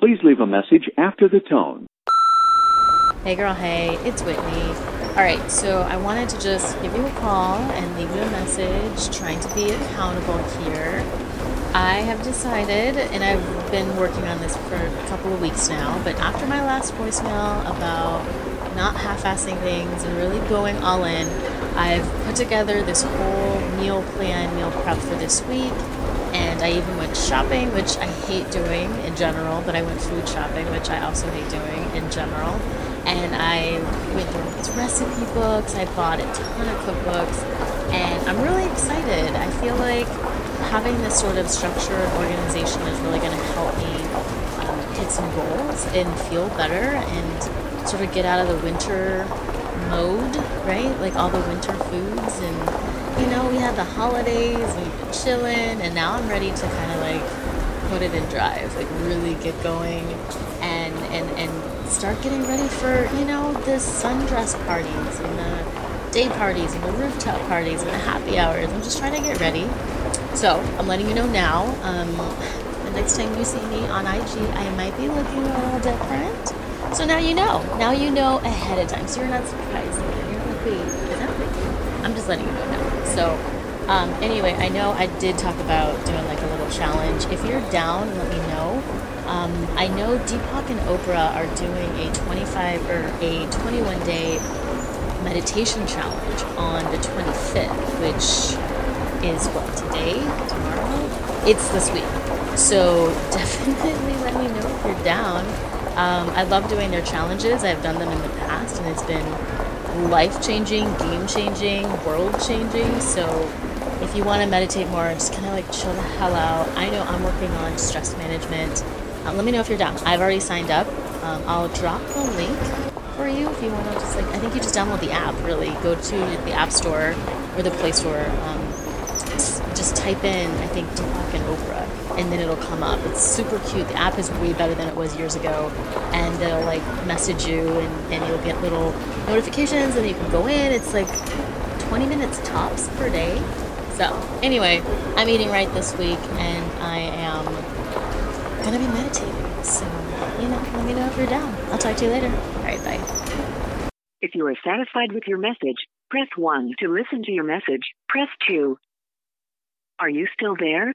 Please leave a message after the tone. Hey girl, hey, it's Whitney. Alright, so I wanted to just give you a call and leave you a message trying to be accountable here. I have decided, and I've been working on this for a couple of weeks now, but after my last voicemail about not half assing things and really going all in, I've put together this whole meal plan, meal prep for this week. And I even went shopping, which I hate doing in general, but I went food shopping, which I also hate doing in general. And I went through these recipe books, I bought a ton of cookbooks, and I'm really excited. I feel like having this sort of structure and organization is really going to help me um, hit some goals and feel better and sort of get out of the winter mode, right? Like all the winter foods and you know, we had the holidays, we've been chilling, and now I'm ready to kind of like put it in drive, like really get going and and and start getting ready for, you know, the sundress parties and the day parties and the rooftop parties and the happy hours. I'm just trying to get ready so I'm letting you know now. Um, the next time you see me on IG, I might be looking a little different. So now you know. Now you know ahead of time. So you're not surprised. You're like, wait, is that me? I'm just letting you know. So um, anyway, I know I did talk about doing like a little challenge. If you're down, let me know. Um, I know Deepak and Oprah are doing a 25 or a 21 day meditation challenge on the 25th, which is what today, tomorrow. It's this week, so definitely let me know if you're down. Um, I love doing their challenges. I've done them in the past, and it's been life changing, game changing, world changing. So if you want to meditate more, just kind of like chill the hell out. I know I'm working on stress management. Uh, let me know if you're down. I've already signed up. Um, I'll drop the link for you if you want to just like. I think you just download the app. Really, go to the App Store or the Play Store. Um, type in, I think, Deepak and Oprah, and then it'll come up. It's super cute. The app is way better than it was years ago, and they'll like message you, and, and you'll get little notifications, and you can go in. It's like 20 minutes tops per day. So, anyway, I'm eating right this week, and I am gonna be meditating. So, you know, let me know if you're down. I'll talk to you later. All right, bye. If you are satisfied with your message, press 1 to listen to your message. Press 2 are you still there?